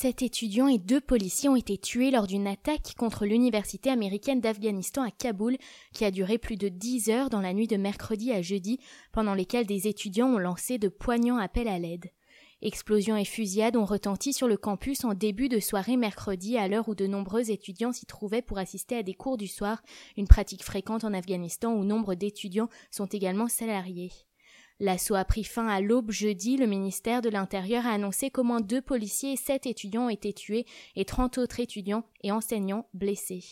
Sept étudiants et deux policiers ont été tués lors d'une attaque contre l'université américaine d'Afghanistan à Kaboul qui a duré plus de dix heures dans la nuit de mercredi à jeudi, pendant lesquelles des étudiants ont lancé de poignants appels à l'aide. Explosions et fusillades ont retenti sur le campus en début de soirée mercredi à l'heure où de nombreux étudiants s'y trouvaient pour assister à des cours du soir, une pratique fréquente en Afghanistan où nombre d'étudiants sont également salariés. L'assaut a pris fin à l'aube jeudi. Le ministère de l'Intérieur a annoncé moins deux policiers et sept étudiants ont été tués et trente autres étudiants et enseignants blessés.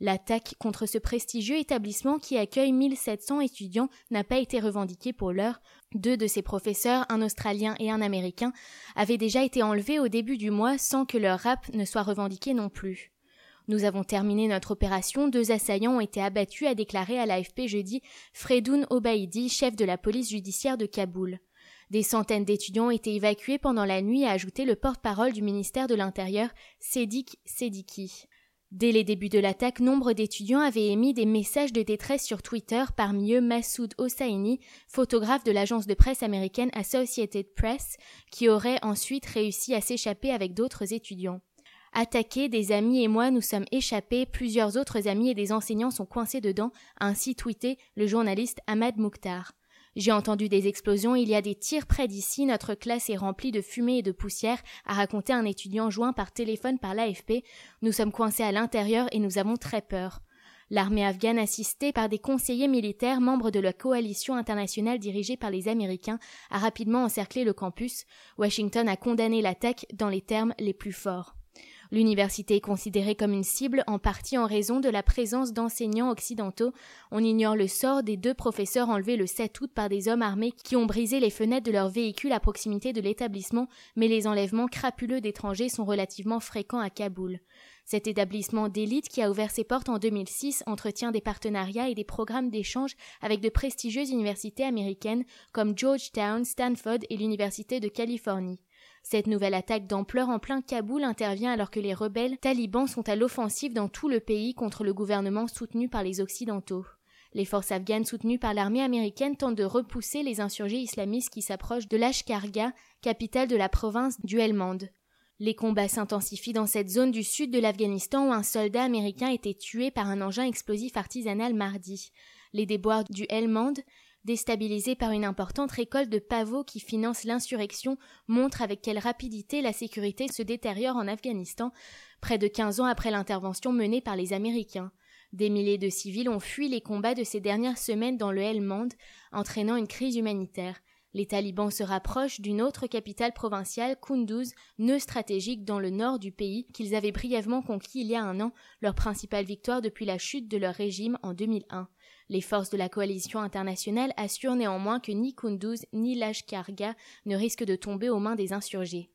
L'attaque contre ce prestigieux établissement qui accueille 1700 étudiants n'a pas été revendiquée pour l'heure. Deux de ses professeurs, un Australien et un Américain, avaient déjà été enlevés au début du mois sans que leur rap ne soit revendiqué non plus. Nous avons terminé notre opération. Deux assaillants ont été abattus, a déclaré à l'AFP jeudi Fredoun Obaidi, chef de la police judiciaire de Kaboul. Des centaines d'étudiants ont été évacués pendant la nuit, a ajouté le porte-parole du ministère de l'Intérieur, Sedik Sediki. Dès les débuts de l'attaque, nombre d'étudiants avaient émis des messages de détresse sur Twitter, parmi eux Massoud Hosseini, photographe de l'agence de presse américaine Associated Press, qui aurait ensuite réussi à s'échapper avec d'autres étudiants. Attaqués, des amis et moi nous sommes échappés, plusieurs autres amis et des enseignants sont coincés dedans, a ainsi tweeté le journaliste Ahmad Mukhtar. J'ai entendu des explosions, il y a des tirs près d'ici, notre classe est remplie de fumée et de poussière, a raconté un étudiant joint par téléphone par l'AFP. Nous sommes coincés à l'intérieur et nous avons très peur. L'armée afghane, assistée par des conseillers militaires membres de la coalition internationale dirigée par les Américains, a rapidement encerclé le campus. Washington a condamné l'attaque dans les termes les plus forts. L'université est considérée comme une cible en partie en raison de la présence d'enseignants occidentaux. On ignore le sort des deux professeurs enlevés le 7 août par des hommes armés qui ont brisé les fenêtres de leurs véhicules à proximité de l'établissement, mais les enlèvements crapuleux d'étrangers sont relativement fréquents à Kaboul. Cet établissement d'élite qui a ouvert ses portes en 2006 entretient des partenariats et des programmes d'échange avec de prestigieuses universités américaines comme Georgetown, Stanford et l'Université de Californie. Cette nouvelle attaque d'ampleur en plein Kaboul intervient alors que les rebelles talibans sont à l'offensive dans tout le pays contre le gouvernement soutenu par les Occidentaux. Les forces afghanes soutenues par l'armée américaine tentent de repousser les insurgés islamistes qui s'approchent de l'Ashkarga, capitale de la province du Helmand. Les combats s'intensifient dans cette zone du sud de l'Afghanistan où un soldat américain été tué par un engin explosif artisanal mardi. Les déboires du Helmand déstabilisé par une importante récolte de pavots qui finance l'insurrection, montre avec quelle rapidité la sécurité se détériore en Afghanistan, près de quinze ans après l'intervention menée par les Américains. Des milliers de civils ont fui les combats de ces dernières semaines dans le Helmand, entraînant une crise humanitaire. Les talibans se rapprochent d'une autre capitale provinciale, Kunduz, nœud stratégique dans le nord du pays, qu'ils avaient brièvement conquis il y a un an, leur principale victoire depuis la chute de leur régime en 2001. Les forces de la coalition internationale assurent néanmoins que ni Kunduz ni Lashkargah ne risquent de tomber aux mains des insurgés.